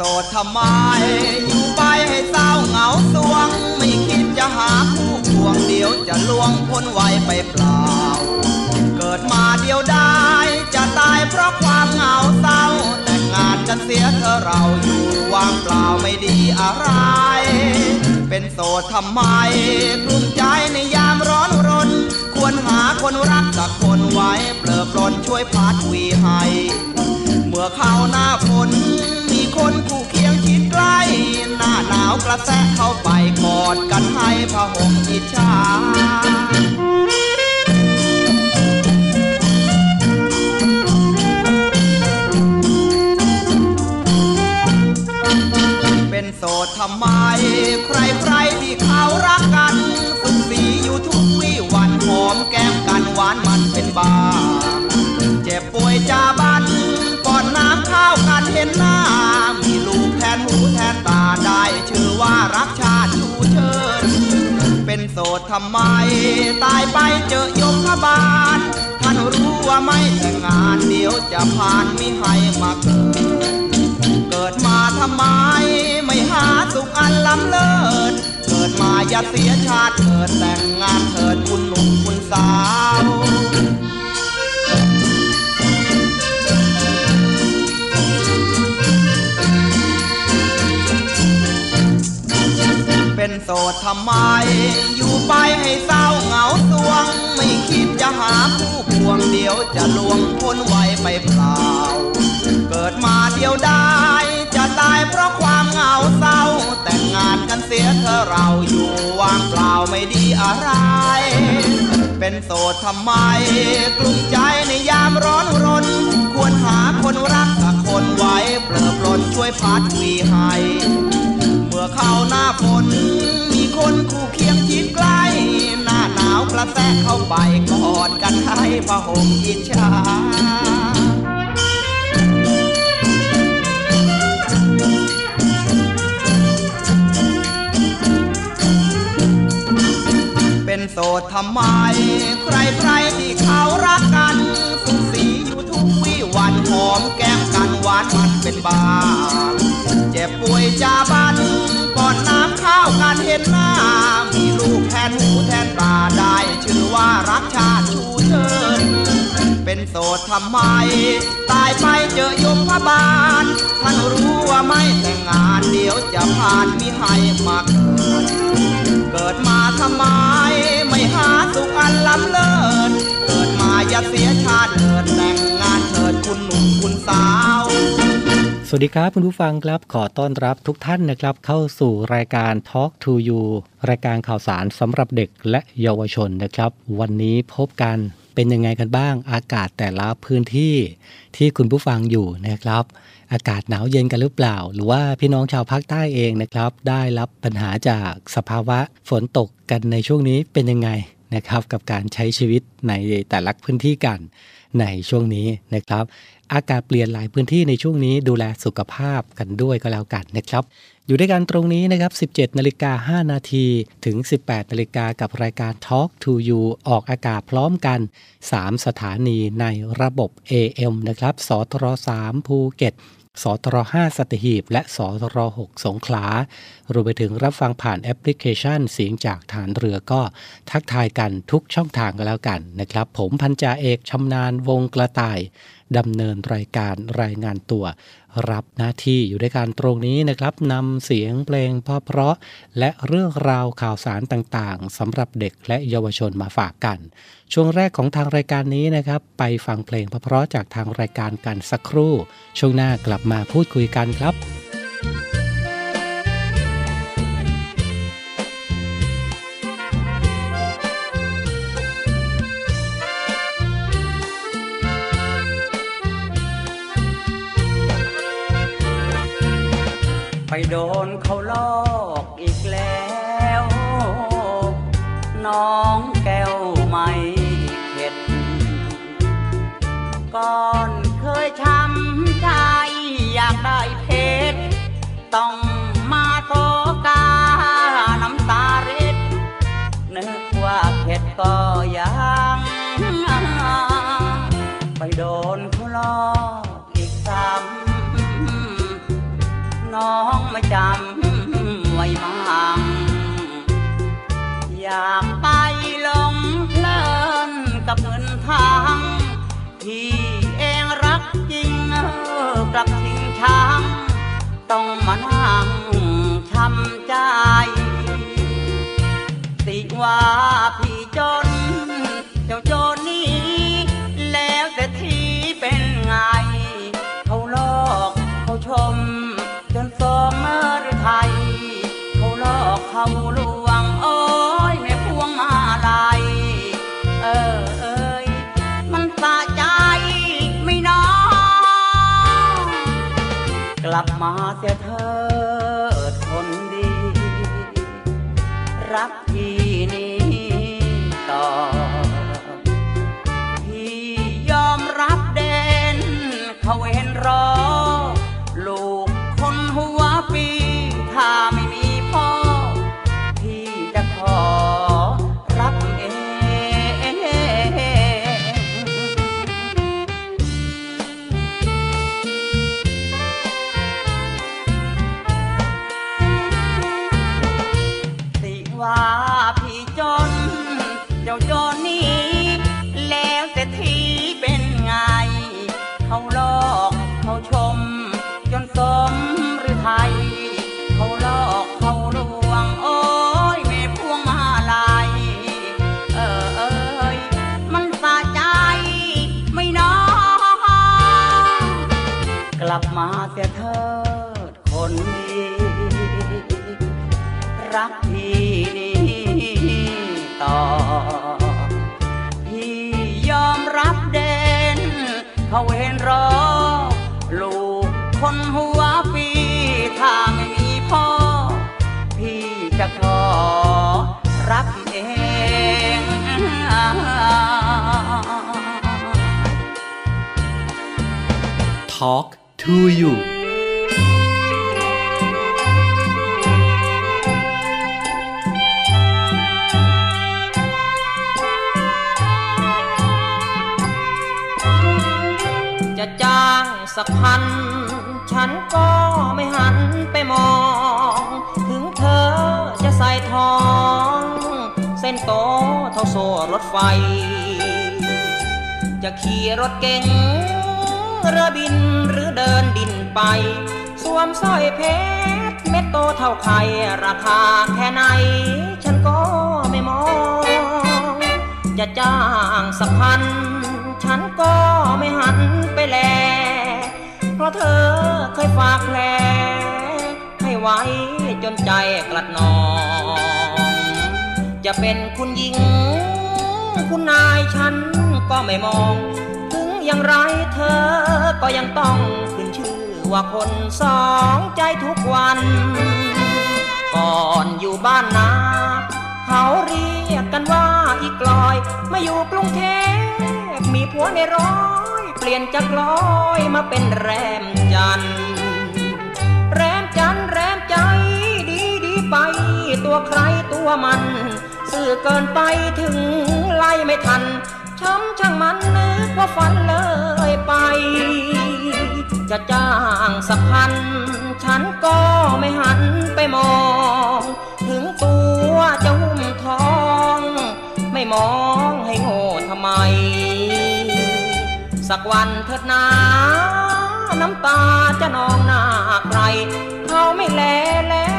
โสดทำไม อยู่ไปให้เศร้าเหงาสวง ไม่คิดจะหาคู่ควงเดียวจะล่วงพ้นไวไปเปล่า เกิดมาเดียวได้ จะตายเพราะความเหงาเศร้า แต่งงานกันเสียเธอเราอยู่ว่างเปล่าไม่ดีอะไร เป็นโสดทำไมกลุ้มใจในยามร้อนรน ควรหาคนรักสักคนไว้เปลือปลนช่วยพัดวีให้ เมื่อเข้าหน้าฝน คู่เคียงชิดใกล้หน้าหนาวกระแทกเข้าไปกอดกันให้พะห่มอิจฉาเป็นโสดทำไม ใครใครที่เขารักกัน สุขสีอยู่ทุกวี่วันหอมแก้มกันหวานมันเป็นบาเจ็บป่วยจาบันก่อนน้ำข้าวกันเห็นหน้า ได้ชื่อว่ารักชาติชูเชิญ เป็นโสดทำไม ตายไปเจอยมพบาลท่านรู้ว่าไม่แต่งงานเดี๋ยวจะผ่านมิให้มาเกิด เกิดมาทำไม ไม่หาสุขอันล้ำเลิศ เกิดมาอย่าเสียชาติเกิดแต่งงานเถิดคุณหนุ่มคุณสาว เป็นโสดทำไม อยู่ไปให้เศร้าเหงาสวง ไม่คิดจะหาคู่ควงเดียวจะลวงพ้นไว้ไปเปล่า เกิดมาเดียวได้ จะตายเพราะความเหงาเศร้า แต่งงานกันเสียเธอเราอยู่ว่างเปล่าไม่ดีอะไร เป็นโสดทำไม กลุ้มใจในยามร้อนรน ควรหาคนรักสักคนไว้เปลือปลนช่วยพัดวีให้ เมื่อเข้าหน้าฝนมีคนคู่เคียงชิดใกล้หน้าหนาวกระแทกเข้าไปกอดกันให้พะห่มอิจฉาเป็นโสดทำไม ใครใครที่เขารักกัน สุขสีอยู่ทุกวี่วันหอมแก้มกันหวานมันเป็นบา เจ็บป่วยจาบันก่อนน้ำข้าวกันเห็นหน้า มีลูกแทนหูแทนตาได้ชื่อว่ารักชาติชูเชิญ เป็นโสดทำไม ตายไปเจอยมพบาลท่านรู้ว่าไม่แต่งงานเดี๋ยวจะผ่านมิให้มาเกิด เกิดมาทำไม ไม่หาสุขอันล้ำเลิศเกิดมาอย่าเสียชาติเกิดแต่งงานเถิดคุณหนุ่มคุณสาว สวัสดีครับคุณผู้ฟังครับขอต้อนรับทุกท่านนะครับ เข้าสู่รายการ Talk to You รายการข่าวสารสำหรับเด็กและเยาวชนนะครับ วันนี้พบกันเป็นยังไงกันบ้าง อากาศแต่ละพื้นที่ที่คุณผู้ฟังอยู่นะครับ อากาศหนาวเย็นกันหรือเปล่า หรือว่าพี่น้องชาวภาคใต้เองนะครับ ได้รับปัญหาจากสภาวะฝนตกกันในช่วงนี้เป็นยังไงนะครับกับการใช้ชีวิตในแต่ละพื้นที่กันในช่วงนี้นะครับ อากาศเปลี่ยนหลายพื้นที่ในช่วงนี้ดูแลสุขภาพกันด้วยก็แล้วกันนะครับ อยู่ด้วยกันตรงนี้นะครับ 17 นาฬิกา 5 นาทีถึง 18 นาฬิกากับรายการ Talk to You ออกอากาศพร้อมกัน 3 สถานีในระบบ AM นะครับ สทร3ภูเก็ตสทร5สัตหีบ และสทร6สงขลารวมไปถึงรับฟังผ่านแอปพลิเคชันเสียงจากฐานเรือก็ทักทายกันทุกช่องทางก็แล้วกันนะครับ ผมพันจ่าเอกชำนาญวงกระต่าย ดำเนินรายการรายงานตัว รับหน้าที่อยู่ด้วยการตรงนี้นะครับนำเสียงเพลงเพราะๆและเรื่องราวข่าวสารต่างๆสำหรับเด็กและเยาวชนมาฝากกัน ช่วงแรกของทางรายการนี้นะครับ ไปฟังเพลงเพราะๆจากทางรายการกันสักครู่ ช่วงหน้ากลับมาพูดคุยกันครับ ไปโดนเขาลอกอีกแล้ว น้องแก้วไม่เข็ดก้อน ต้องมานั่งช้ำใจ ติว่าพี่จน เจ้าโจนนี้ แล้วแต่ทีเป็นไง เขาลอกเขาชม จนสมเมื่อไทย เขาลอกเขาล ลับมาเสียเธอ Talk to you จะจ้างสักพัน ฉันก็ไม่หันไปมอง ถึงเธอจะใส่ทอง เส้นโตเท่าโซ่รถไฟ จะขี่รถเก๋ง รือบินหรือเดินดินไป สวมสร้อยเพชรเม็ดโตเท่าไข่ราคาแค่ไหน ฉันก็ไม่มอง จะจ้างสักพัน ฉันก็ไม่หันไปแล เพราะเธอเคยฝากแผลให้ไว้จนใจกลัดหนอง จะเป็นคุณหญิง คุณนายฉันก็ไม่มอง อย่างไรเธอก็ยังต้องขึ้นชื่อว่าคนสองใจทุกวัน ก่อนอยู่บ้านนา เขาเรียกกันว่าอีกลอย มาอยู่กรุงเทพมีผัวในร้อย เปลี่ยนจากลอยมาเป็นแรมจันแรมจันแรมใจดีดีไป ตัวใครตัวมัน สื่อเกินไปถึงไล่ไม่ทัน ช้ำช่างมันนึกว่าฝันเลยไป จะจ้างสักพัน ฉันก็ไม่หันไปมอง ถึงตัวจะหุ้มทอง ไม่มองให้โง่ทำไม สักวันเถิดนาน้ำตาจะนองหน้าใครเขาไม่แลแล้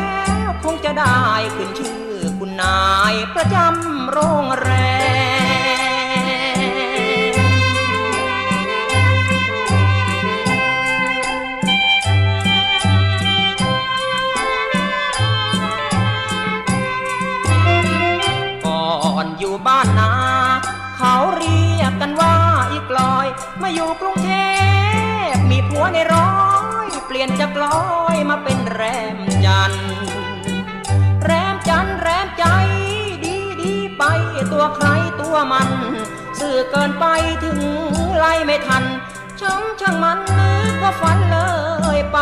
วคงจะได้ขึ้นชื่อคุณนายประจำโรงแรม มาอยู่กรุงเทพมีผัวในร้อย เปลี่ยนจากลอยมาเป็นแรมจัน แรมจันแรมใจ ดีดีไปตัวใครตัวมัน สื่อเกินไปถึงไล่ไม่ทันช่างช่างมันนึกว่าฝันเลยไป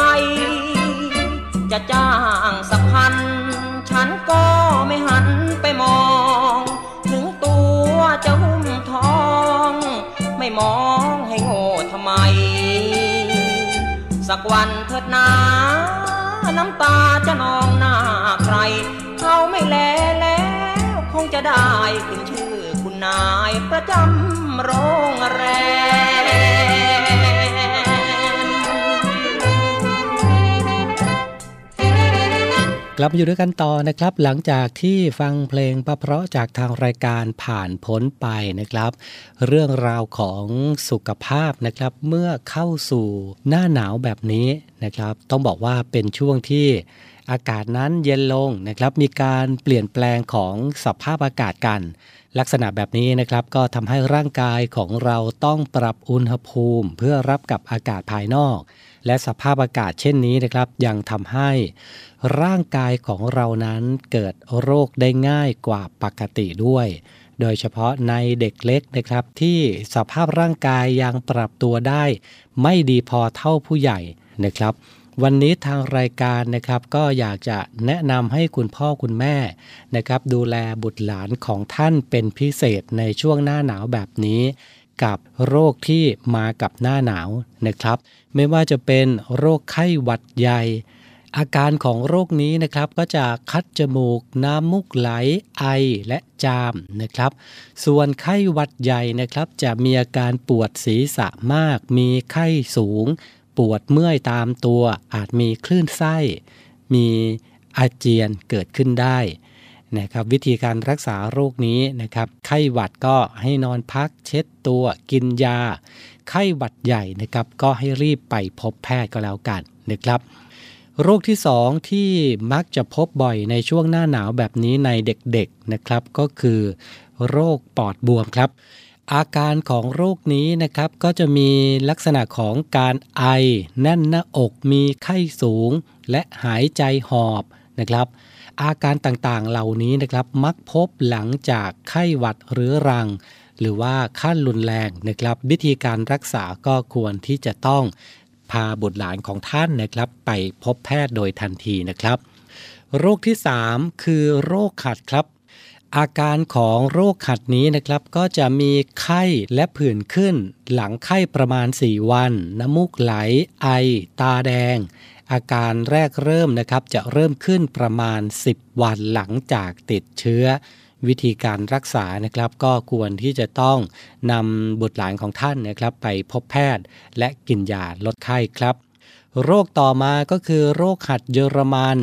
จะจ้างสักพัน ฉันก็ไม่หันไปมอง ถึงตัวจะหุ้มทอง ไม่มอง มสักวันเถิดนาน้ำตาจะนองหน้าใคร เขาไม่แลแล้วคงจะได้ขึ้นชื่อคุณนายประจำโรงแรม กลับมาอยู่ด้วยกันต่อนะครับ หลังจากที่ฟังเพลงประเพราะจากทางรายการผ่านพ้นไปนะครับ เรื่องราวของสุขภาพนะครับ เมื่อเข้าสู่หน้าหนาวแบบนี้นะครับ ต้องบอกว่าเป็นช่วงที่อากาศนั้นเย็นลงนะครับ มีการเปลี่ยนแปลงของสภาพอากาศกัน ลักษณะแบบนี้นะครับก็ทำให้ร่างกายของเราต้องปรับอุณหภูมิ เพื่อรับกับอากาศภายนอก และสภาพอากาศเช่นนี้นะครับ ยังทำให้ร่างกายของเรานั้นเกิดโรคได้ง่ายกว่าปกติด้วย โดยเฉพาะในเด็กเล็กนะครับ ที่สภาพร่างกายยังปรับตัวได้ ไม่ดีพอเท่าผู้ใหญ่นะครับ วันนี้ทางรายการนะครับก็อยากจะแนะนำให้คุณพ่อคุณแม่นะครับ ดูแลบุตรหลานของท่านเป็นพิเศษในช่วงหน้าหนาวแบบนี้ กับโรคที่มากับหน้าหนาวนะครับ ไม่ว่าจะเป็นโรคไข้หวัดใหญ่ อาการของโรคนี้นะครับก็จะคัดจมูก น้ำมูกไหล ไอและจามนะครับ ส่วนไข้หวัดใหญ่นะครับจะมีอาการปวดศีรษะมาก มีไข้สูง ปวดเมื่อยตามตัว อาจมีคลื่นไส้ มีอาเจียนเกิดขึ้นได้ นะครับวิธีการรักษาโรคนี้นะครับไข้หวัดก็ให้นอนพักเช็ดตัวกินยา ไข้หวัดใหญ่นะครับก็ให้รีบไปพบแพทย์ก็แล้วกันนะครับโรคที่สองที่มักจะพบบ่อยในช่วงหน้าหนาวแบบนี้ในเด็กๆนะครับ ก็คือโรคปอดบวมครับ อาการของโรคนี้นะครับก็จะมีลักษณะของการไอ แน่นหน้าอกมีไข้สูง และหายใจหอบนะครับ อาการต่างๆ เหล่านี้นะครับมักพบหลังจากไข้หวัดเรื้อรัง หรือว่าขั้นรุนแรงนะครับ วิธีการรักษาก็ควรที่จะต้องพาบุตรหลานของท่านนะครับ ไปพบแพทย์โดยทันทีนะครับ โรคที่ 3 คือโรคขัดครับ อาการของโรคขัดนี้นะครับ ก็จะมีไข้และผื่นขึ้น หลังไข้ประมาณ 4 วัน น้ำมูกไหล ไอ ตาแดง อาการแรกเริ่มนะครับจะเริ่มขึ้นประมาณ 10 วันหลังจากติดเชื้อ วิธีการรักษานะครับก็ควรที่จะต้องนำบุตรหลานของท่านนะครับไปพบแพทย์ และกินยาลดไข้ครับ โรคต่อมาก็คือโรคหัดเยอรมัน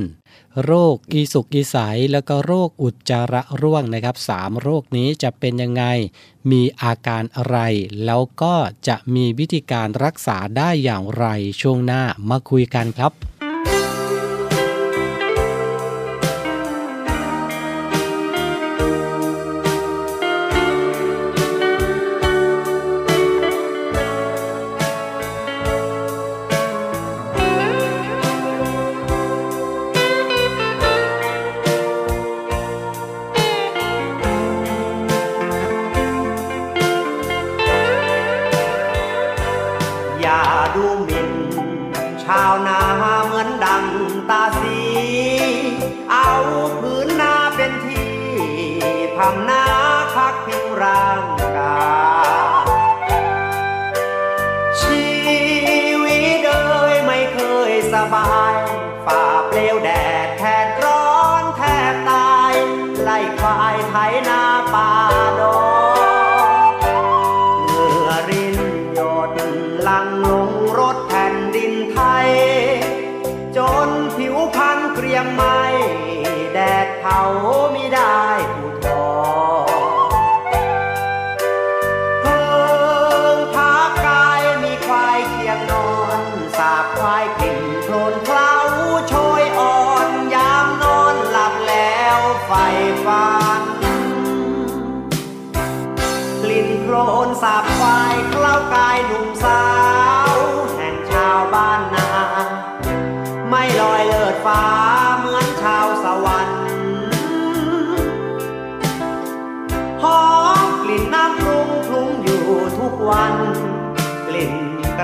โรคอีสุกอีใสแล้วก็โรคอุจจาระร่วงนะครับสามโรคนี้จะเป็นยังไง มีอาการอะไร แล้วก็จะมีวิธีการรักษาได้อย่างไรช่วงหน้ามาคุยกันครับ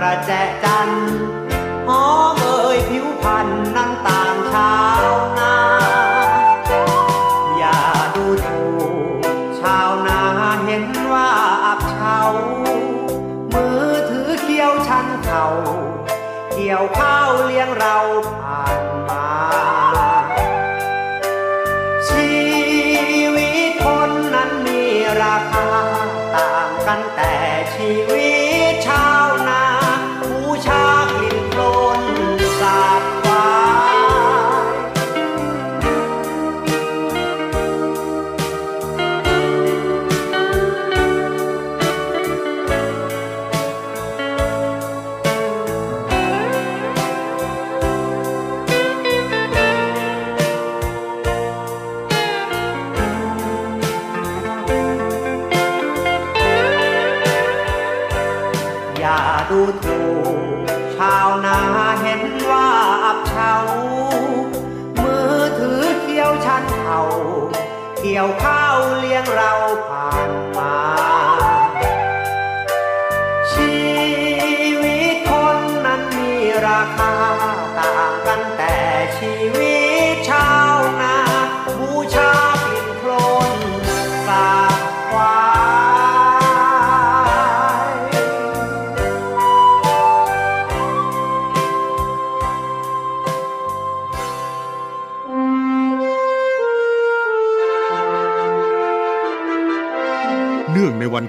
ระแจจันทร์หอมเอ่ยผิวพันธ์นั้นต่างชาวนา อย่าดูถูกชาวนาเห็นว่าอับเฉามือถือเกี่ยวชันเข่าเกี่ยวข้าวเลี้ยงเราผ่านมาชีวิตคนนั้นมีราคาต่างกันแต่ชีวิต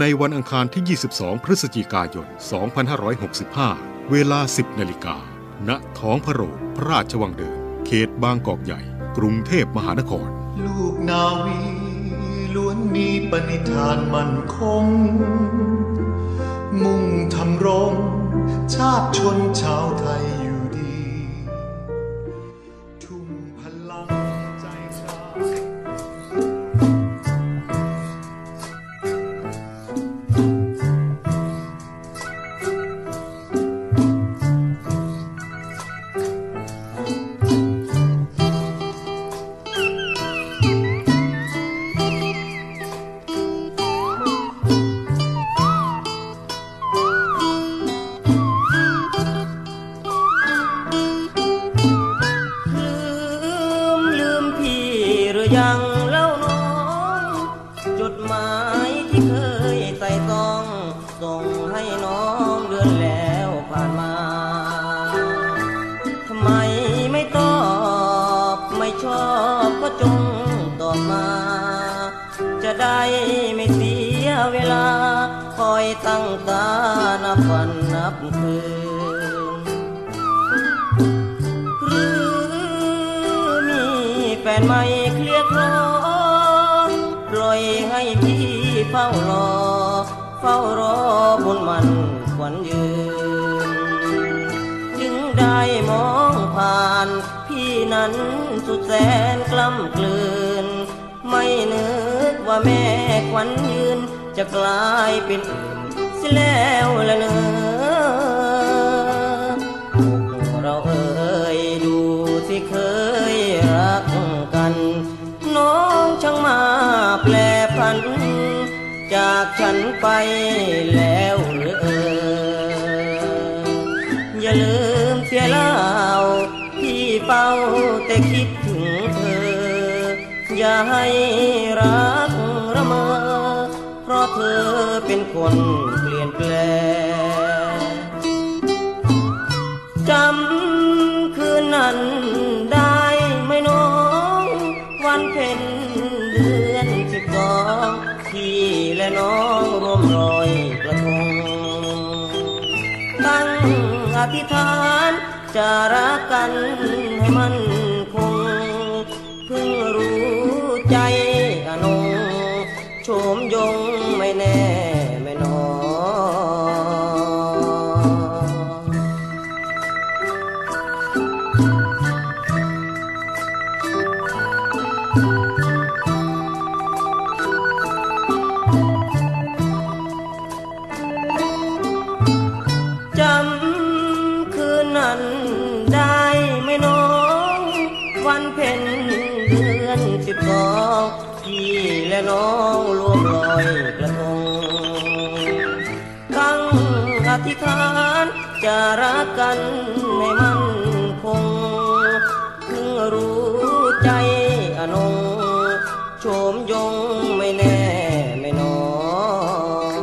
ในวันอังคารที่ 22 พฤศจิกายน 2565 เวลา 10 นาฬิกา ณ ท้องพระโรงพระราชวังเดิม เขตบางกอกใหญ่ กรุงเทพมหานคร ลูกนาวีล้วนมีปณิธานมั่นคง มุ่งทำรง ชาติชนชาวไทย ลายเป็นเสียแล้วละเนอเราเอ่ยดูที่เคยรักกัน น้องช่างมาแปลพัน จากฉันไปแล้วหรือเอ่ยอย่าลืมเสียเล่าพี่เฝ้าแต่คิดถึงเธอ อย่าให้รัก เธอเป็นคนเปลี่ยนแปลงจำคืนนั้นได้ไหมน้อง วันเพ็ญเดือนสิบสองพี่และน้องร่วมรอยกระทงตั้งอธิษฐานจะรักกันให้มัน ฐานจะรักกันให้มันคงเพิ่งรู้ใจอนงโฉมยงไม่แน่ไม่นอน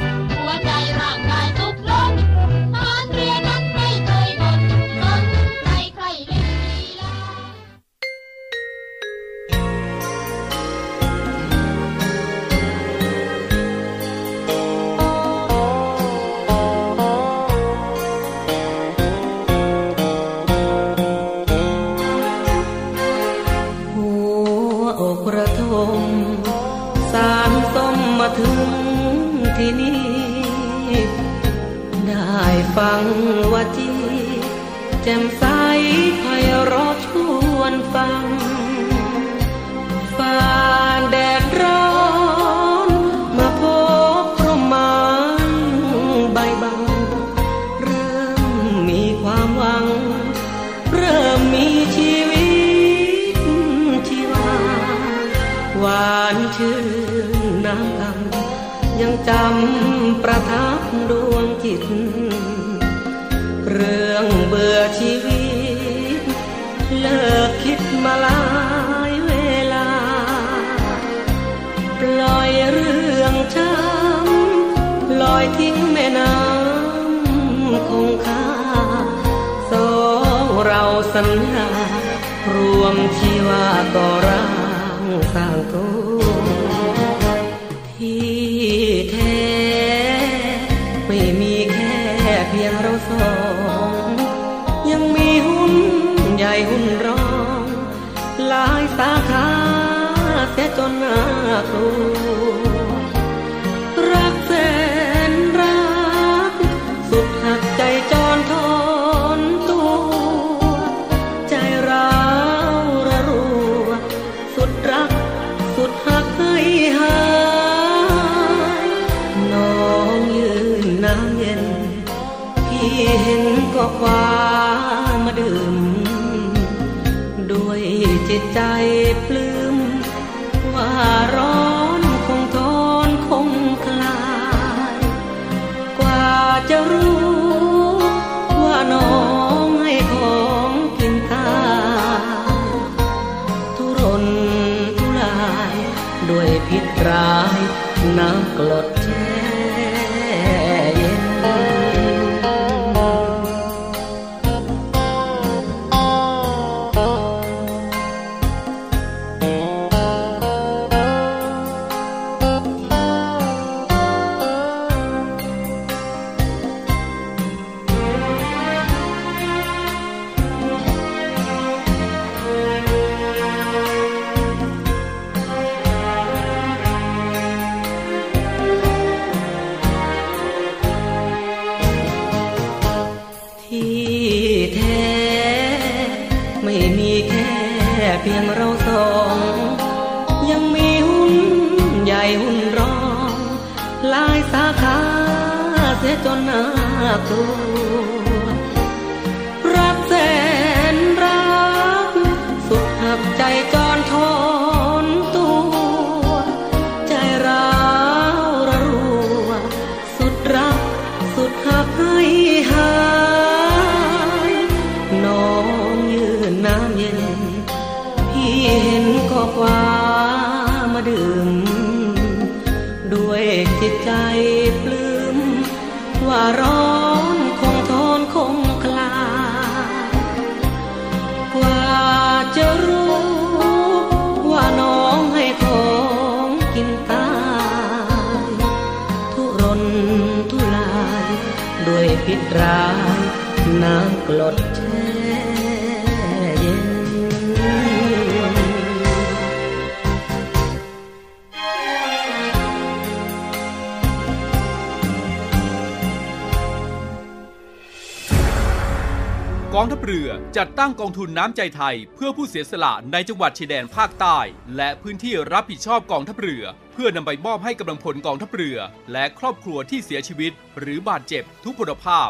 สัญญารวมชีวาก็รัก น้ำกรดแช่เย็นกองทัพเรือจัดตั้งกองทุนน้ำใจไทย เพื่อผู้เสียสละในจังหวัดชายแดนภาคใต้ และพื้นที่รับผิดชอบกองทัพเรือ เพื่อนำไปมอบให้กำลังพลกองทัพเรือ และครอบครัวที่เสียชีวิต หรือบาดเจ็บทุกพลภาพ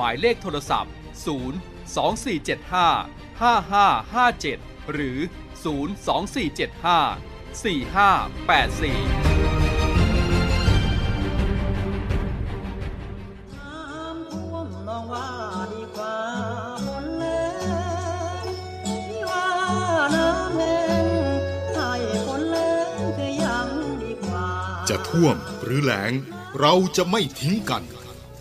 หมายเลขโทรศัพท์ 0 2475 5557 หรือ 02475 4584ท่วมน้องว่าดีกว่าฝนแรงที่ว่าน้ำแห้งให้ฝนแรงคือยังดีกว่าจะท่วมหรือแล้งเราจะไม่ทิ้งกัน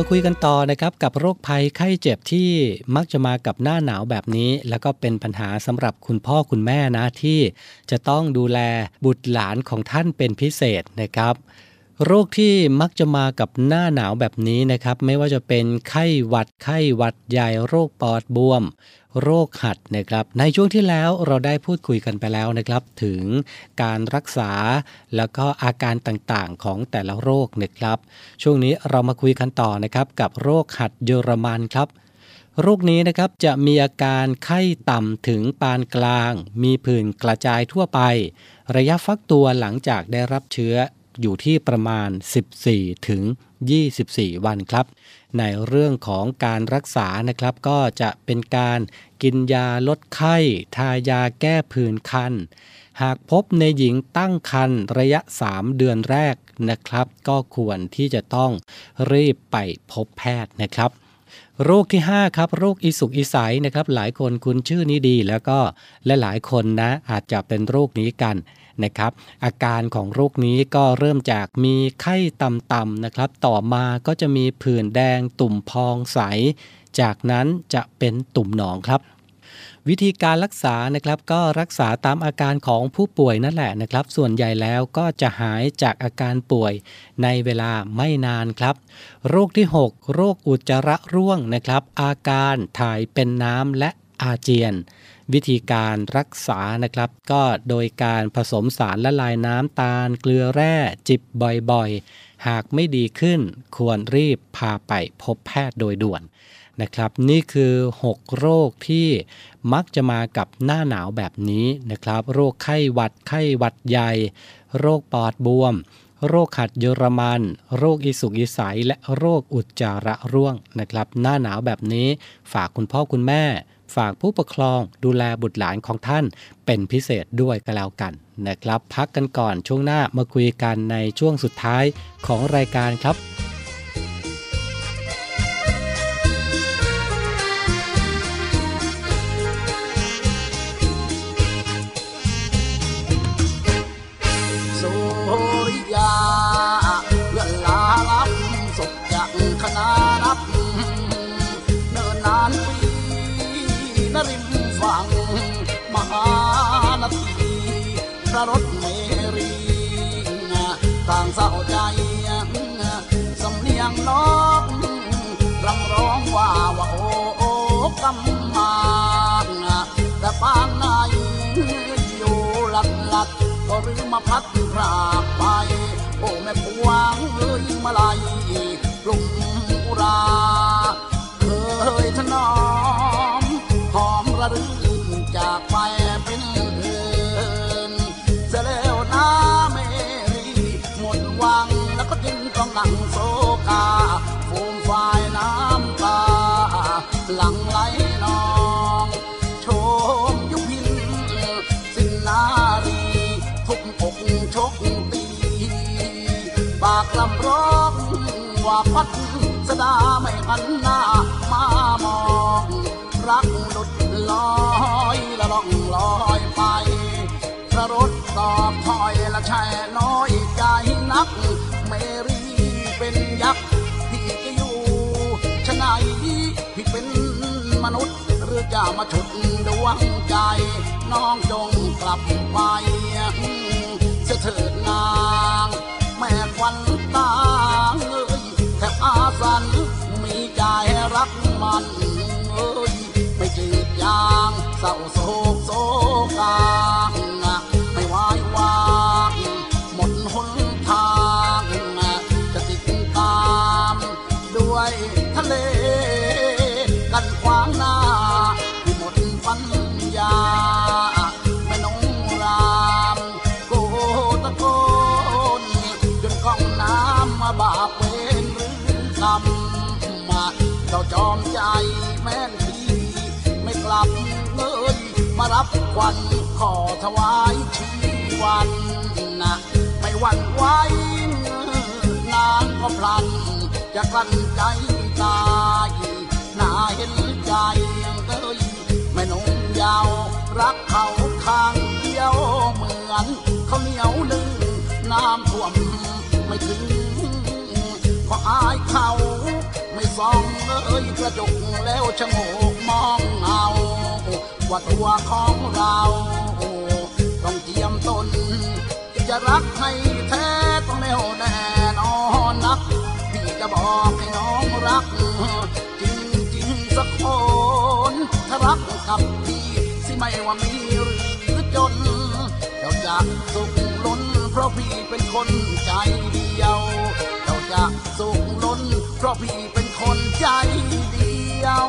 มาคุยกันต่อนะครับกับโรคภัยไข้เจ็บที่มักจะมากับหน้าหนาวแบบนี้ แล้วก็เป็นปัญหาสำหรับคุณพ่อคุณแม่นะที่จะต้องดูแลบุตรหลานของท่านเป็นพิเศษนะครับ โรคที่มักจะมากับหน้าหนาวแบบนี้นะครับ ไม่ว่าจะเป็นไข้หวัดไข้หวัดใหญ่โรคปอดบวม โรคหัดนะครับ ในช่วงที่แล้วเราได้พูดคุยกันไปแล้วนะครับ ถึงการรักษาแล้วก็อาการต่างๆของแต่ละโรคนะครับ ช่วงนี้เรามาคุยกันต่อนะครับ กับโรคหัดเยอรมันครับโรคนี้นะครับจะมีอาการไข้ต่ำถึงปานกลาง มีผื่นกระจายทั่วไป ระยะฟักตัวหลังจากได้รับเชื้ออยู่ที่ประมาณ 14 ถึง 24 วันครับ ในเรื่องของการรักษานะครับ ก็จะเป็นการกินยาลดไข้ ทายาแก้ผื่นคัน หากพบในหญิงตั้งครรภ์ระยะ 3 เดือนแรกนะครับ ก็ควรที่จะต้องรีบไปพบแพทย์นะครับโรคที่ 5 ครับ โรคอีสุกอีใสนะครับ หลายคนคุ้นชื่อนี้ดี แล้วก็และหลายคนนะอาจจะเป็นโรคนี้กัน นะครับ อาการของโรคนี้ก็เริ่มจากมีไข้ต่ำๆนะครับ ต่อมาก็จะมีผื่นแดงตุ่มพองใส จากนั้นจะเป็นตุ่มหนองครับวิธีการรักษานะครับก็รักษาตามอาการของผู้ป่วยนั่นแหละนะครับ ส่วนใหญ่แล้วก็จะหายจากอาการป่วยในเวลาไม่นานครับ โรคที่ 6 โรคอุจจาระร่วงนะครับ อาการถ่ายเป็นน้ำและอาเจียน วิธีการรักษานะครับ ก็โดยการผสมสารละลายน้ำตาล เกลือแร่จิบบ่อยๆ หากไม่ดีขึ้น ควรรีบพาไปพบแพทย์โดยด่วนนะครับ นี่คือ 6 โรคที่มักจะมากับหน้าหนาวแบบนี้นะครับ โรคไข้หวัดไข้หวัดใหญ่ โรคปอดบวม โรคขัดเยอรมัน โรคอีสุกอีใสและโรคอุจจาระร่วงนะครับ หน้าหนาวแบบนี้ฝากคุณพ่อคุณแม่ ฝากผู้ปกครองดูแลบุตรหลานของท่านเป็นพิเศษด้วยก็แล้วกันนะครับ พักกันก่อนช่วงหน้ามาคุยกันในช่วงสุดท้ายของรายการครับ ก็รืมมาพัดพรากไป โอ้แม่ปวงเอ้ยมาลาย พัดสดาไม่หันหน้ามามอง รักหลุดลอยละล่องลอยไปพระรถตอบถอยละแช่น้อยใจนัก เมรีเป็นยักษ์พี่จะอยู่ชะไหนพี่เป็นมนุษย์ หรือจะมาฉุดดวงใจ น้องจงกลับไปเสียเถิด กมันเอ้ยไม่จืดยางเศร้าโศก วันขอถวายชีวันนะไม่หวั่นไหวนางก็พลัน จะกลั้นใจตายน่าเห็นใจเอ้ยแม่นงยาว รักเขาข้างเดียวเหมือนเขาเหนียวนึ่งน้ำท่วมไม่ถึงเพราะอายเขาไม่ส่องเอ้ยกระจกแล้วชะโงกมองเอา ว่าตัวของเราต้องเจียมตน จะรักให้แท้ต้องแน่วแน่นอนนัก พี่จะบอกให้น้องรัก จริงจริงสักคนถ้ารักกับพี่สิไม่ว่ามีหรือจนเจ้าจะสุขล้น เพราะพี่เป็นคนใจเดียวเจ้าจะสุขล้น เพราะพี่เป็นคนใจเดียว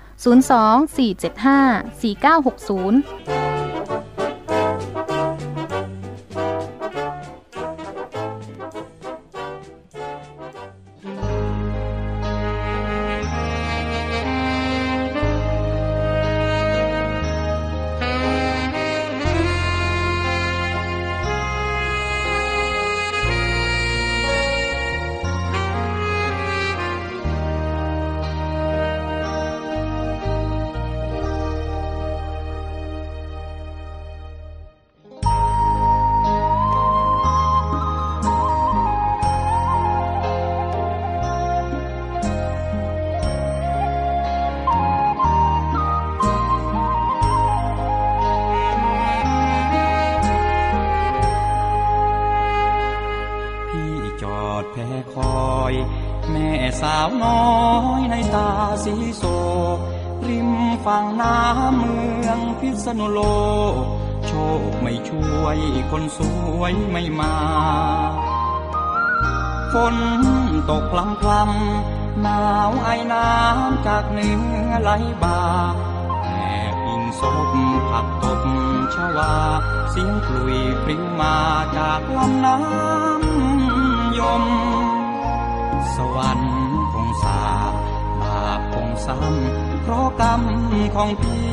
02-475-4960 มฝั่งน้ำเมืองพิษณุโลกโชคไม่ช่วยคนสวยไม่มาฝนตกพลำพลำหนาวไอน้ำจากเหนือไหลบ่าแอบอิงศพผักตบชวา เสียงกลุยปลิวมาจากลำน้ำยม สวรรค์คงสาบาปคงซ้ำ เพราะกรรมของพี่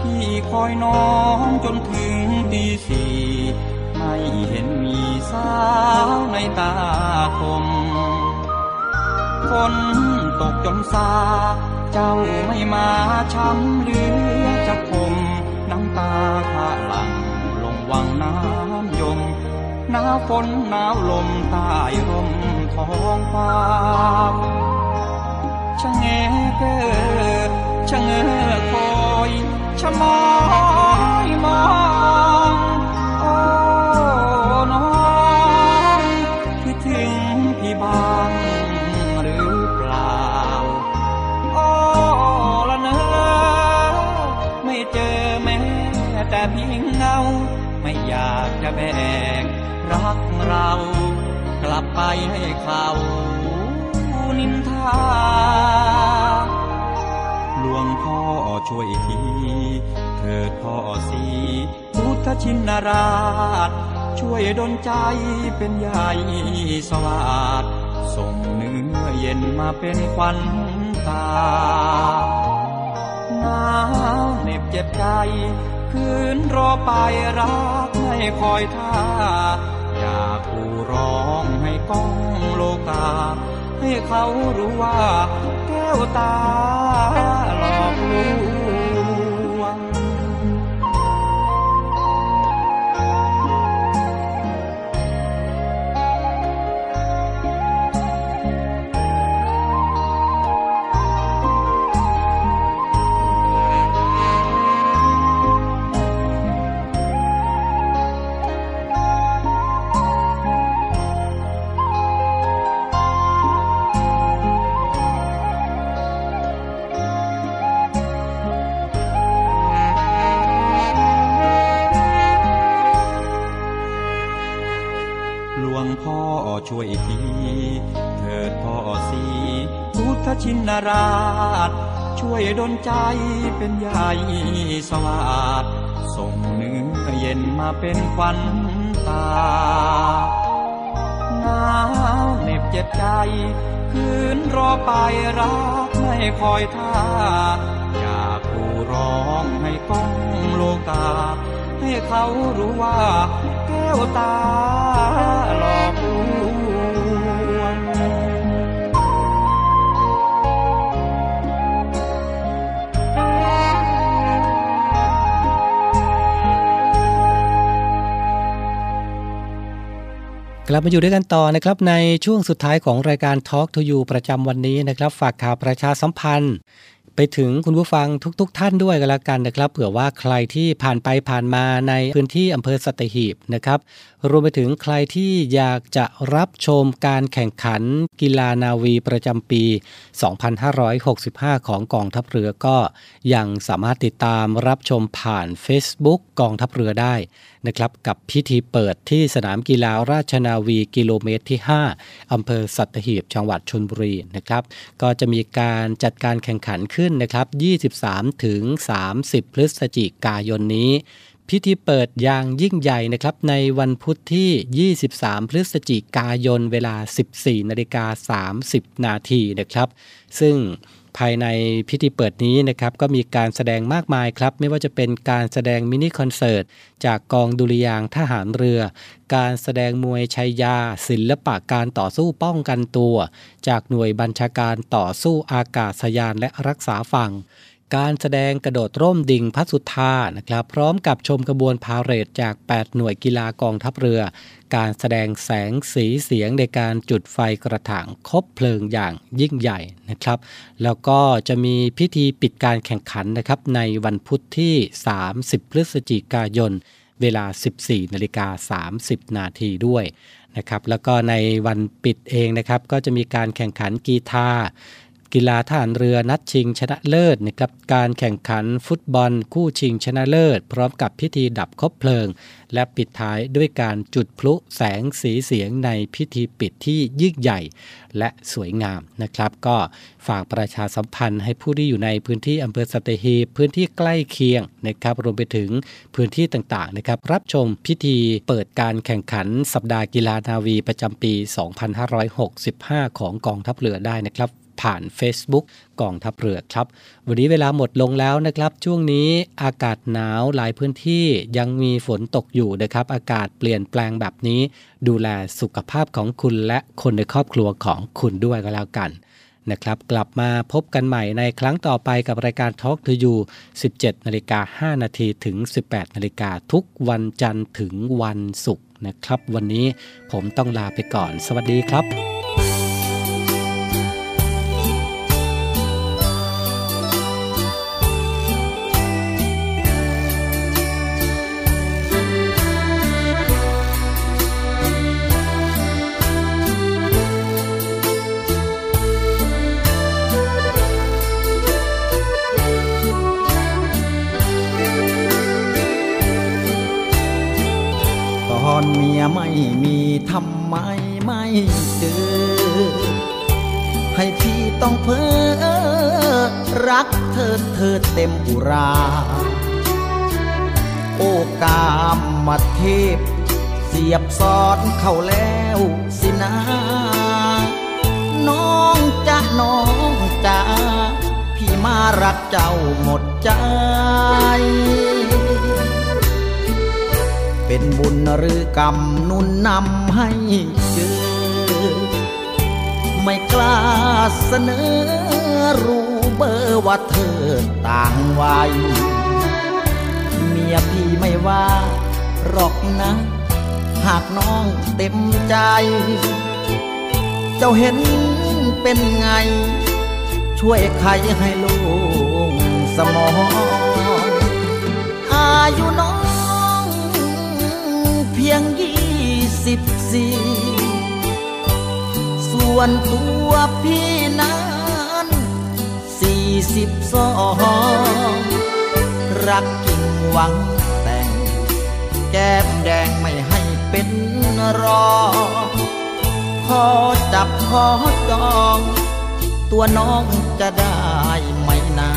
พี่คอยน้องจนถึงตีสี่ไม่เห็นมีสาวในตาคมฝนตกจนซา เจ้าไม่มาช้ำเหลือจะคมน้ำตาข้าหลังลงวังน้ำยมหนาวฝนหนาวลมใต้ร่มท้องฟ้า ชะเงเกอชะเงอคอยชะมอยมองโอ้น้องคิดถึงพี่บ้างหรือเปล่าโอ้ละเนอไม่เจอแม้แต่เพียงเงา ไม่อยากจะแบกรักเรา กลับไปให้เขา หลวงพ่อช่วยทีเถิดพ่อสีพุทธชินราช ช่วยดลใจเป็นใหญ่สวาดส่งเนื้อเย็นมาเป็นควันตาหนาวเหน็บเจ็บใจ คืนรอไปรักไม่คอยท่า อยากผู้ร้องให้ก้อง เขารู้ว่าแก้วตาหลอกลวง ชินราช ช่วยดลใจเป็นใหญ่สวาดส่งเนื้อเย็นมาเป็นควันตาหนาวเหน็บเจ็บใจ คืนรอไปรักไม่คอยท่า อยากกูร้องให้ก้องโลกา ให้เขารู้ว่าแก้วตา กลับมาอยู่ด้วยกันต่อนะครับในช่วงสุดท้ายของรายการ Talk to You ประจำวันนี้นะครับ ฝากข่าวประชาสัมพันธ์ ไปถึงคุณผู้ฟังทุกๆทท่านด้วยกันล้วกันนะครับ เผื่อว่าใครที่ผ่านไปผ่านมาในพื้นที่อำเภอสัตหีบนะครับ รวมไปถึงใครที่อยากจะรับชมการแข่งขันกีฬานาวีประจำปี 2565 ของกองทัพเรือก็ยังสามารถติดตามรับชมผ่าน Facebook กองทัพเรือได้นะครับกับพิธีเปิดที่สนามกีฬาราชนาวีกิโลเมตรที่ 5อำเภอสัตหีบจังหวัดชลบุรีนะครับ ก็จะมีการจัดการแข่งขันขึ้นนะครับ 23 ถึง 30 พฤศจิกายนนี้ พิธีเปิดอย่างยิ่งใหญ่นะครับ ในวันพุธที่ 23 พฤศจิกายนเวลา 14 นาฬิกา 30 นาทีนะครับ ซึ่ง ภายในพิธีเปิดนี้นะครับก็มีการแสดงมากมายครับ ไม่ว่าจะเป็นการแสดงมินิคอนเสิร์ต จากกองดุริยางทหารเรือ การแสดงมวยชัยยา ศิลปะการต่อสู้ป้องกันตัว จากหน่วยบัญชาการต่อสู้อากาศยานและรักษาฝั่ง การแสดงกระโดดร่มดิ่งพัสุธานะครับ พร้อมกับชมกระบวนพาเหรดจาก 8 หน่วยกีฬากองทัพเรือ การแสดงแสงสีเสียงในการจุดไฟกระถางคบเพลิงอย่างยิ่งใหญ่นะครับ แล้วก็จะมีพิธีปิดการแข่งขันนะครับในวันพุธที่ 30 พฤศจิกายนเวลา 14นาฬิกา30 นาทีด้วยนะครับ แล้วก็ในวันปิดเองนะครับก็จะมีการแข่งขันกีฬาร์ กีฬาทหารเรือนัดชิงชนะเลิศนะครับการแข่งขันฟุตบอลคู่ชิงชนะเลิศ พร้อมกับพิธีดับคบเพลิง และปิดท้ายด้วยการจุดพลุแสงสีเสียงในพิธีปิดที่ยิ่งใหญ่ และสวยงามนะครับ ก็ฝากประชาสัมพันธ์ให้ผู้ที่อยู่ในพื้นที่อำเภอสตหีบพื้นที่ใกล้เคียงนะครับรวมไปถึงพื้นที่ต่างๆนะครับรับชมพิธีเปิดการแข่งขันสัปดาห์กีฬานาวีประจำปี 2565 ของกองทัพเรือได้นะครับ ผ่าน Facebook กองทัพเรือครับ วันนี้เวลาหมดลงแล้วนะครับ ช่วงนี้อากาศหนาวหลายพื้นที่ยังมีฝนตกอยู่นะครับ อากาศเปลี่ยนแปลงแบบนี้ ดูแลสุขภาพของคุณและคนในครอบครัวของคุณด้วยก็แล้วกันนะครับกลับมาพบกันใหม่ในครั้งต่อไปกับรายการ Talk to You 17นาฬิกา5นาทีถึง 18นาฬิกาทุกวันจันทร์ถึงวันศุกร์นะครับ วันนี้ผมต้องลาไปก่อน สวัสดีครับ ไม่มีทำไมไม่เจอ ให้พี่ต้องเพ้อรักเธอเธอเต็มอุรา โอกามมาเทพ เสียบซอดเข้าแล้วสินะน้องจะน้องจ้าพี่มารักเจ้าหมดใจ เป็นบุญหรือกรรมนุนนำให้เจอ ไม่กล้าเสนอรู้เบอร์ว่าเธอต่างวัยเมียพี่ไม่ว่าหรอกนะ หากน้องเต็มใจ เจ้าเห็นเป็นไง ช่วยใครให้ลูกสมองอายุน้อง ยงยี่สิบสี่ส่วนตัวพี่นั้นสี่สิบสองรักจริงหวังแต่ง แก้มแดงไม่ให้เป็นรอขอจับขอจอง ตัวน้องจะได้ไหมนา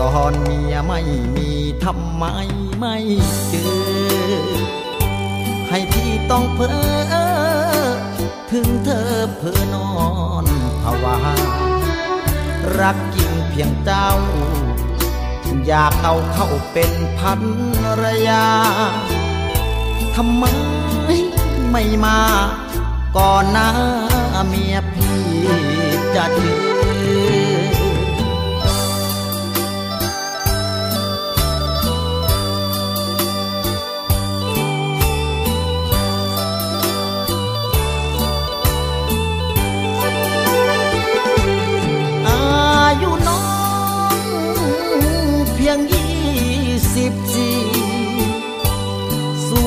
ตอนเมียไม่มีทำไม ไม่เจอ ให้พี่ต้องเพ้อถึงเธอเพ้อนอนภาวารักจริงเพียงเจ้า อยากเอาเข้าเป็นพันรยาทำไมไม่มา ก่อนหน้าเมียพี่จะเจอ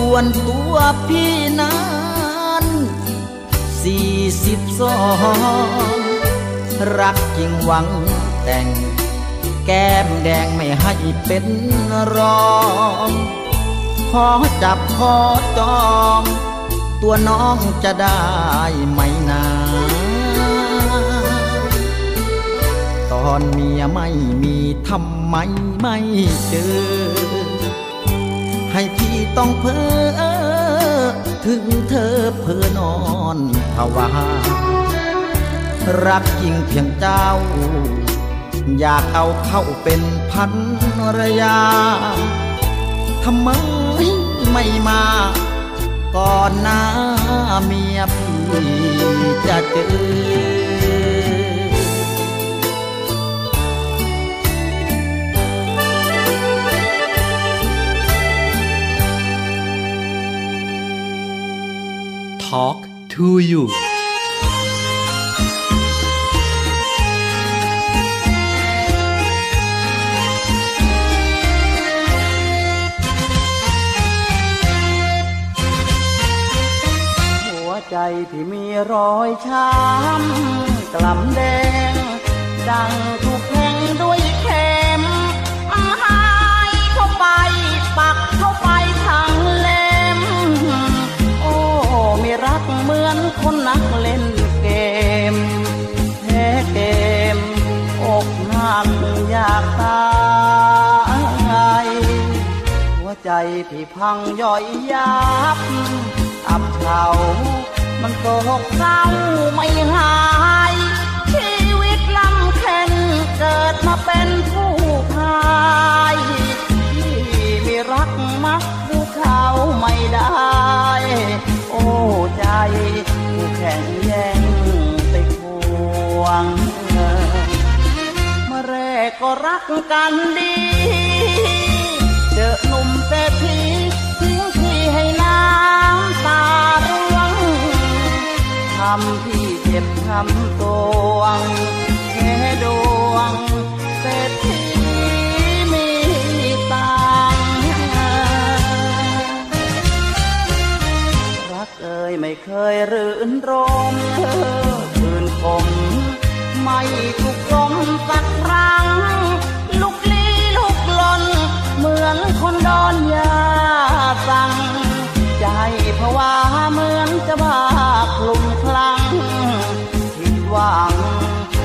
ส่วนตัวพี่นั้นสี่สิบสองรักจริงหวังแต่ง แก้มแดงไม่ให้เป็นรองขอจับขอจอง ตัวน้องจะได้ไหมนาตอนเมียไม่มีทำไมไม่เจอ ให้พี่ต้องเพ้อ ถึงเธอเพ้อนอนภาวารักจริงเพียงเจ้า อยากเอาเข้าเป็นพันรยาทำไมไม่มา ก่อนหน้าเมียพี่จะเจอ Talk to you หัวใจที่มีรอยช้ำกล่ำแดง ดังถูกแทงด้วยเข็มหายเข้าไป ปักเข้าไป มีรักเหมือนคนนักเล่นเกมแพ้เกมอกหักอยากตายหัวใจที่พังย่อยยับ อับเฉามันโศกเศร้าไม่หาย ชีวิตลำเค็นเกิดมาเป็นผู้พายที่มีรักมักผู้เขาไม่ได้ ใจผู้แข่งแย่งไปควงเมื่อแรกก็รักกันดี เจอหนุ่มเศรษฐีทิ้งพี่ให้น้ำตาร่วงทำพี่เจ็บทำตวงแค่ดวงเศรษฐี ยไม่เคยรื่นรมคืนคมไม่ถูกลมสักครั้ง ลุกลี้ลุกลน เหมือนคนโดนยาสั่ง ใจภาวะเหมือนจะบ้าคลุมคลั่งผิดหวัง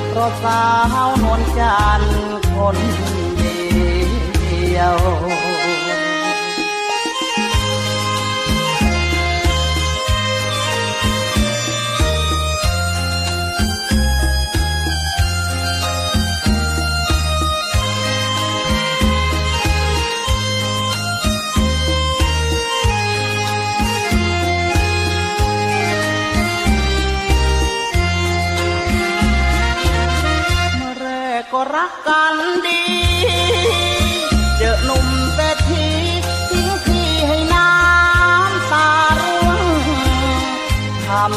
เพราะสาวนวลจันทร์คนเดียว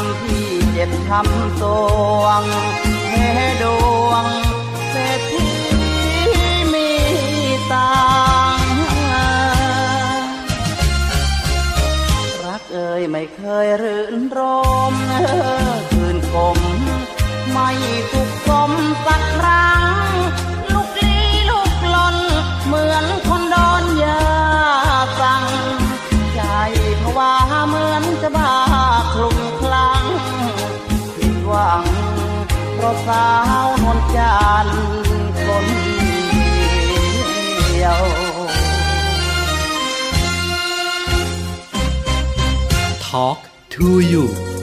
ำพี่เจ็บทำตวงแค่ดวงเศรษฐีมีตังรักเอ่ยไม่เคยรื่นรมคืนคมไม่ถูกสมสักครั้ง talk to you.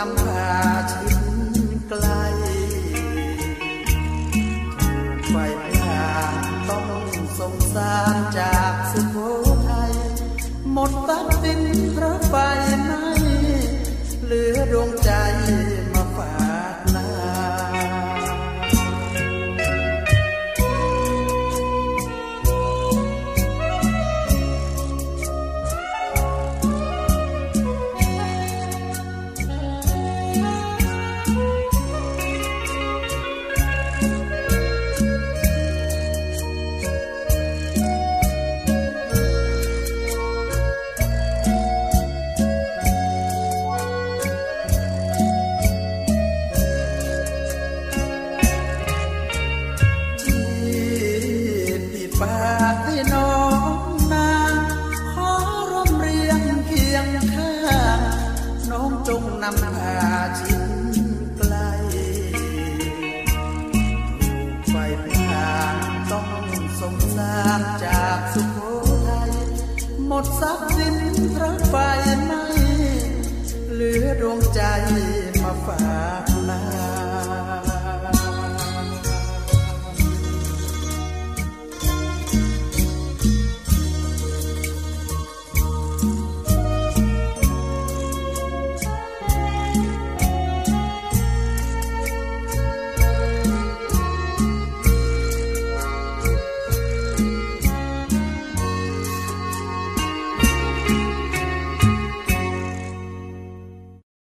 นำพา